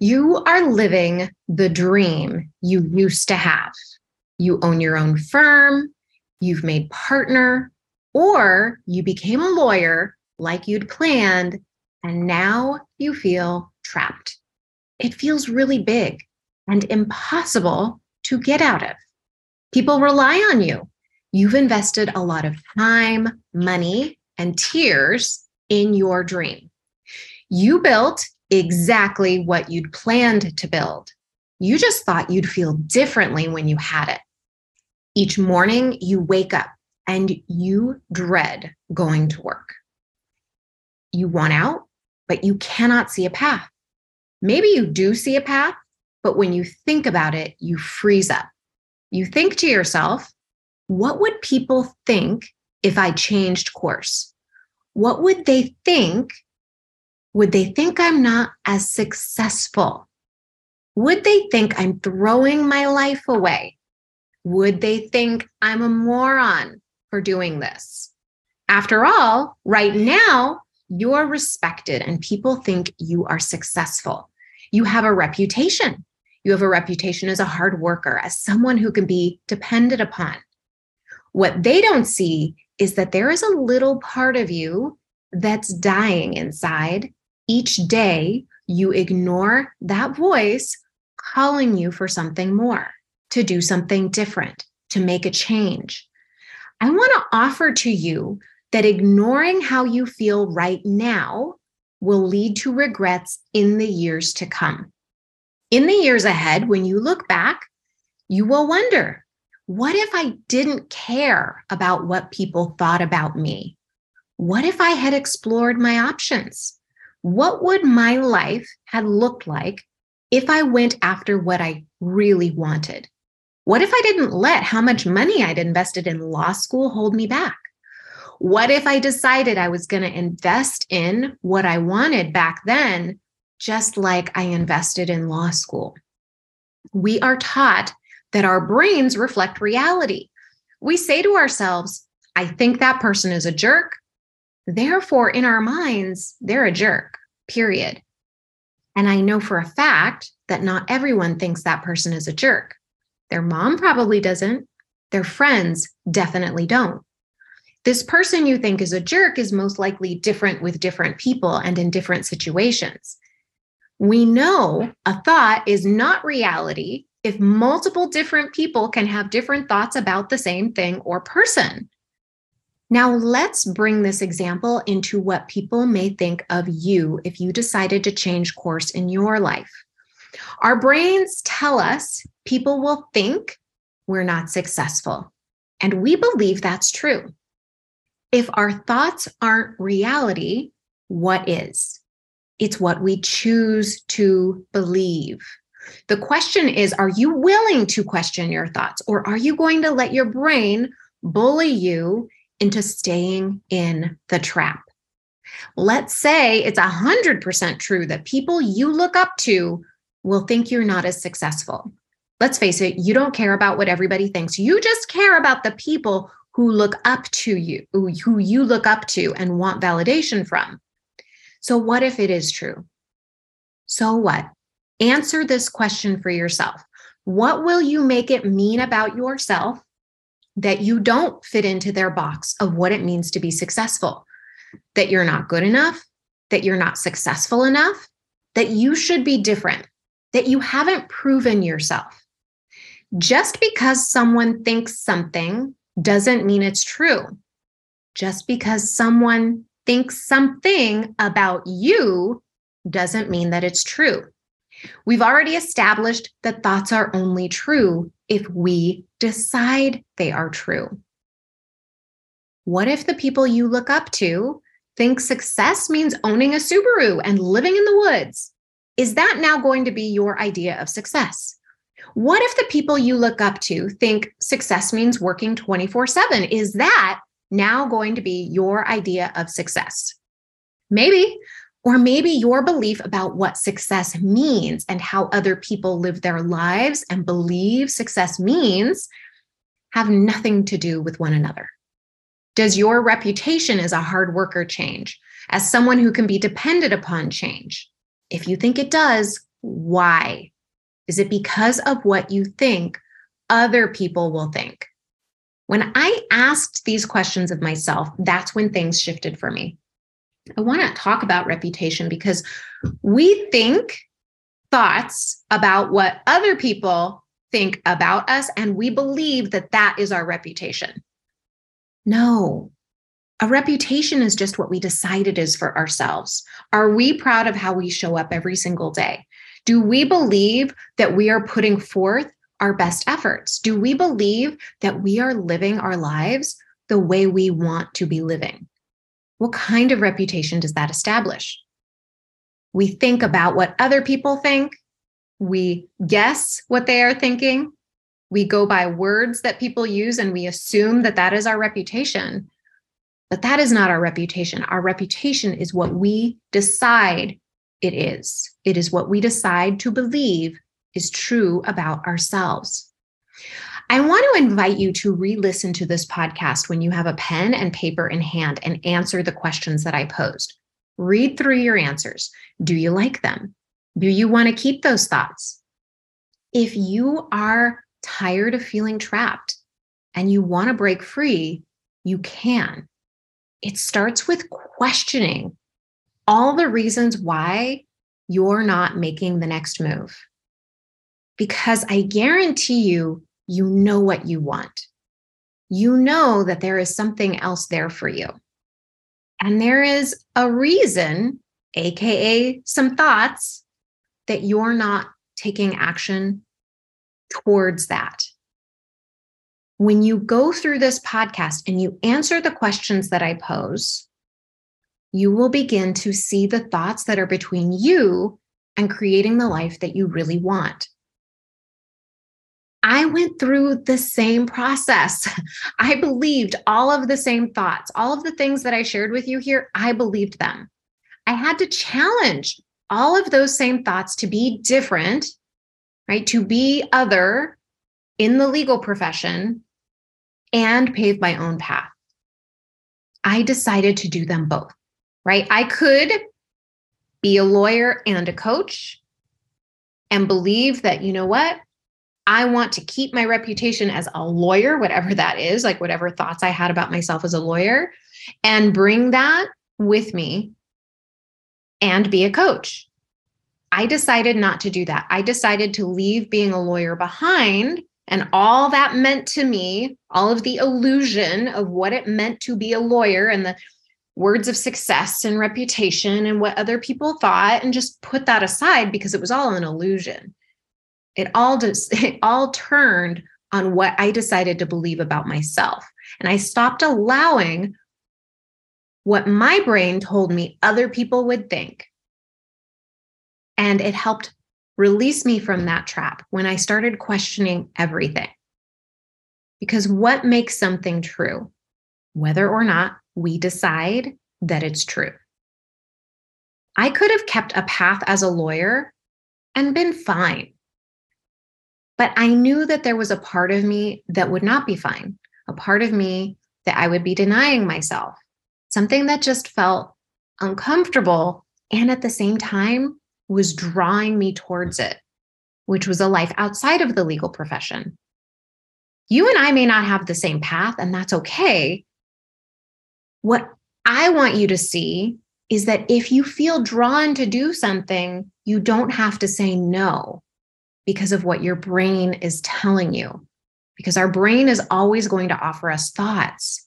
you are living the dream you used to have. You own your own firm, you've made partner, or you became a lawyer like you'd planned, and now you feel trapped. It feels really big and impossible to get out of. People rely on you. You've invested a lot of time, money, and tears in your dream. You built exactly what you'd planned to build. You just thought you'd feel differently when you had it. Each morning, you wake up and you dread going to work. You want out, but you cannot see a path. Maybe you do see a path, but when you think about it, you freeze up. You think to yourself, what would people think if I changed course? What would they think would they think I'm not as successful? Would they think I'm throwing my life away? Would they think I'm a moron for doing this? After all, right now, you're respected and people think you are successful. You have a reputation. You have a reputation as a hard worker, as someone who can be depended upon. What they don't see is that there is a little part of you that's dying inside each day you ignore that voice calling you for something more, to do something different, to make a change. I want to offer to you that ignoring how you feel right now will lead to regrets in the years to come. In the years ahead, when you look back, you will wonder what if I didn't care about what people thought about me? What if I had explored my options? What would my life have looked like if I went after what I really wanted? What if I didn't let how much money I'd invested in law school hold me back? What if I decided I was going to invest in what I wanted back then, just like I invested in law school? We are taught that our brains reflect reality. We say to ourselves, I think that person is a jerk. Therefore, in our minds, they're a jerk, period. And I know for a fact that not everyone thinks that person is a jerk. Their mom probably doesn't, their friends definitely don't. This person you think is a jerk is most likely different with different people and in different situations. We know a thought is not reality if multiple different people can have different thoughts about the same thing or person. Now, let's bring this example into what people may think of you if you decided to change course in your life. Our brains tell us people will think we're not successful, and we believe that's true. If our thoughts aren't reality, what is? It's what we choose to believe. The question is Are you willing to question your thoughts, or are you going to let your brain bully you into staying in the trap. Let's say it's 100% true that people you look up to will think you're not as successful. Let's face it, you don't care about what everybody thinks. You just care about the people who look up to you, who you look up to and want validation from. So, what if it is true? So, what? Answer this question for yourself. What will you make it mean about yourself that you don't fit into their box of what it means to be successful, that you're not good enough, that you're not successful enough, that you should be different, that you haven't proven yourself. Just because someone thinks something doesn't mean it's true. Just because someone thinks something about you doesn't mean that it's true. We've already established that thoughts are only true if we decide they are true. What if the people you look up to think success means owning a Subaru and living in the woods. Is that now going to be your idea of success? What if the people you look up to think success means working 24 7? Is that now going to be your idea of success? Maybe. Or maybe your belief about what success means and how other people live their lives and believe success means have nothing to do with one another. Does your reputation as a hard worker change? As someone who can be depended upon change? If you think it does, why? Is it because of what you think other people will think? When I asked these questions of myself, that's when things shifted for me. I want to talk about reputation because we think thoughts about what other people think about us, and we believe that that is our reputation. No, a reputation is just what we decide it is for ourselves. Are we proud of how we show up every single day? Do we believe that we are putting forth our best efforts? Do we believe that we are living our lives the way we want to be living? What kind of reputation does that establish? We think about what other people think. We guess what they are thinking. We go by words that people use and we assume that that is our reputation. But that is not our reputation. Our reputation is what we decide it is. It is what we decide to believe is true about ourselves. I want to invite you to re listen to this podcast when you have a pen and paper in hand and answer the questions that I posed. Read through your answers. Do you like them? Do you want to keep those thoughts? If you are tired of feeling trapped and you want to break free, you can. It starts with questioning all the reasons why you're not making the next move. Because I guarantee you, you know what you want. You know that there is something else there for you. And there is a reason, AKA some thoughts, that you're not taking action towards that. When you go through this podcast and you answer the questions that I pose, you will begin to see the thoughts that are between you and creating the life that you really want. I went through the same process. I believed all of the same thoughts, all of the things that I shared with you here, I believed them. I had to challenge all of those same thoughts to be different, right? To be other in the legal profession and pave my own path. I decided to do them both, right? I could be a lawyer and a coach and believe that, you know what? I want to keep my reputation as a lawyer, whatever that is, like whatever thoughts I had about myself as a lawyer, and bring that with me and be a coach. I decided not to do that. I decided to leave being a lawyer behind and all that meant to me, all of the illusion of what it meant to be a lawyer and the words of success and reputation and what other people thought, and just put that aside because it was all an illusion it all just it all turned on what I decided to believe about myself. And I stopped allowing what my brain told me other people would think. And it helped release me from that trap when I started questioning everything. Because what makes something true? Whether or not we decide that it's true. I could have kept a path as a lawyer and been fine. But I knew that there was a part of me that would not be fine, a part of me that I would be denying myself, something that just felt uncomfortable and at the same time was drawing me towards it, which was a life outside of the legal profession. You and I may not have the same path, and that's okay. What I want you to see is that if you feel drawn to do something, you don't have to say no because of what your brain is telling you. Because our brain is always going to offer us thoughts.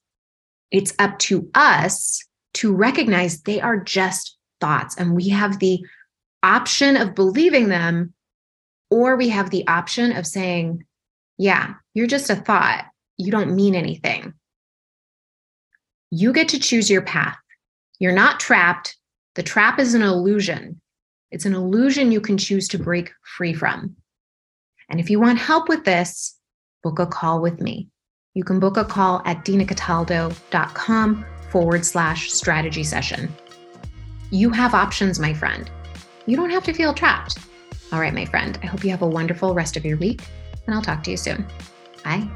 It's up to us to recognize they are just thoughts, and we have the option of believing them, or we have the option of saying, Yeah, you're just a thought. You don't mean anything. You get to choose your path. You're not trapped. The trap is an illusion. It's an illusion you can choose to break free from. And if you want help with this, book a call with me. You can book a call at dinacataldo.com forward slash strategy session. You have options, my friend. You don't have to feel trapped. All right, my friend, I hope you have a wonderful rest of your week, and I'll talk to you soon. Bye.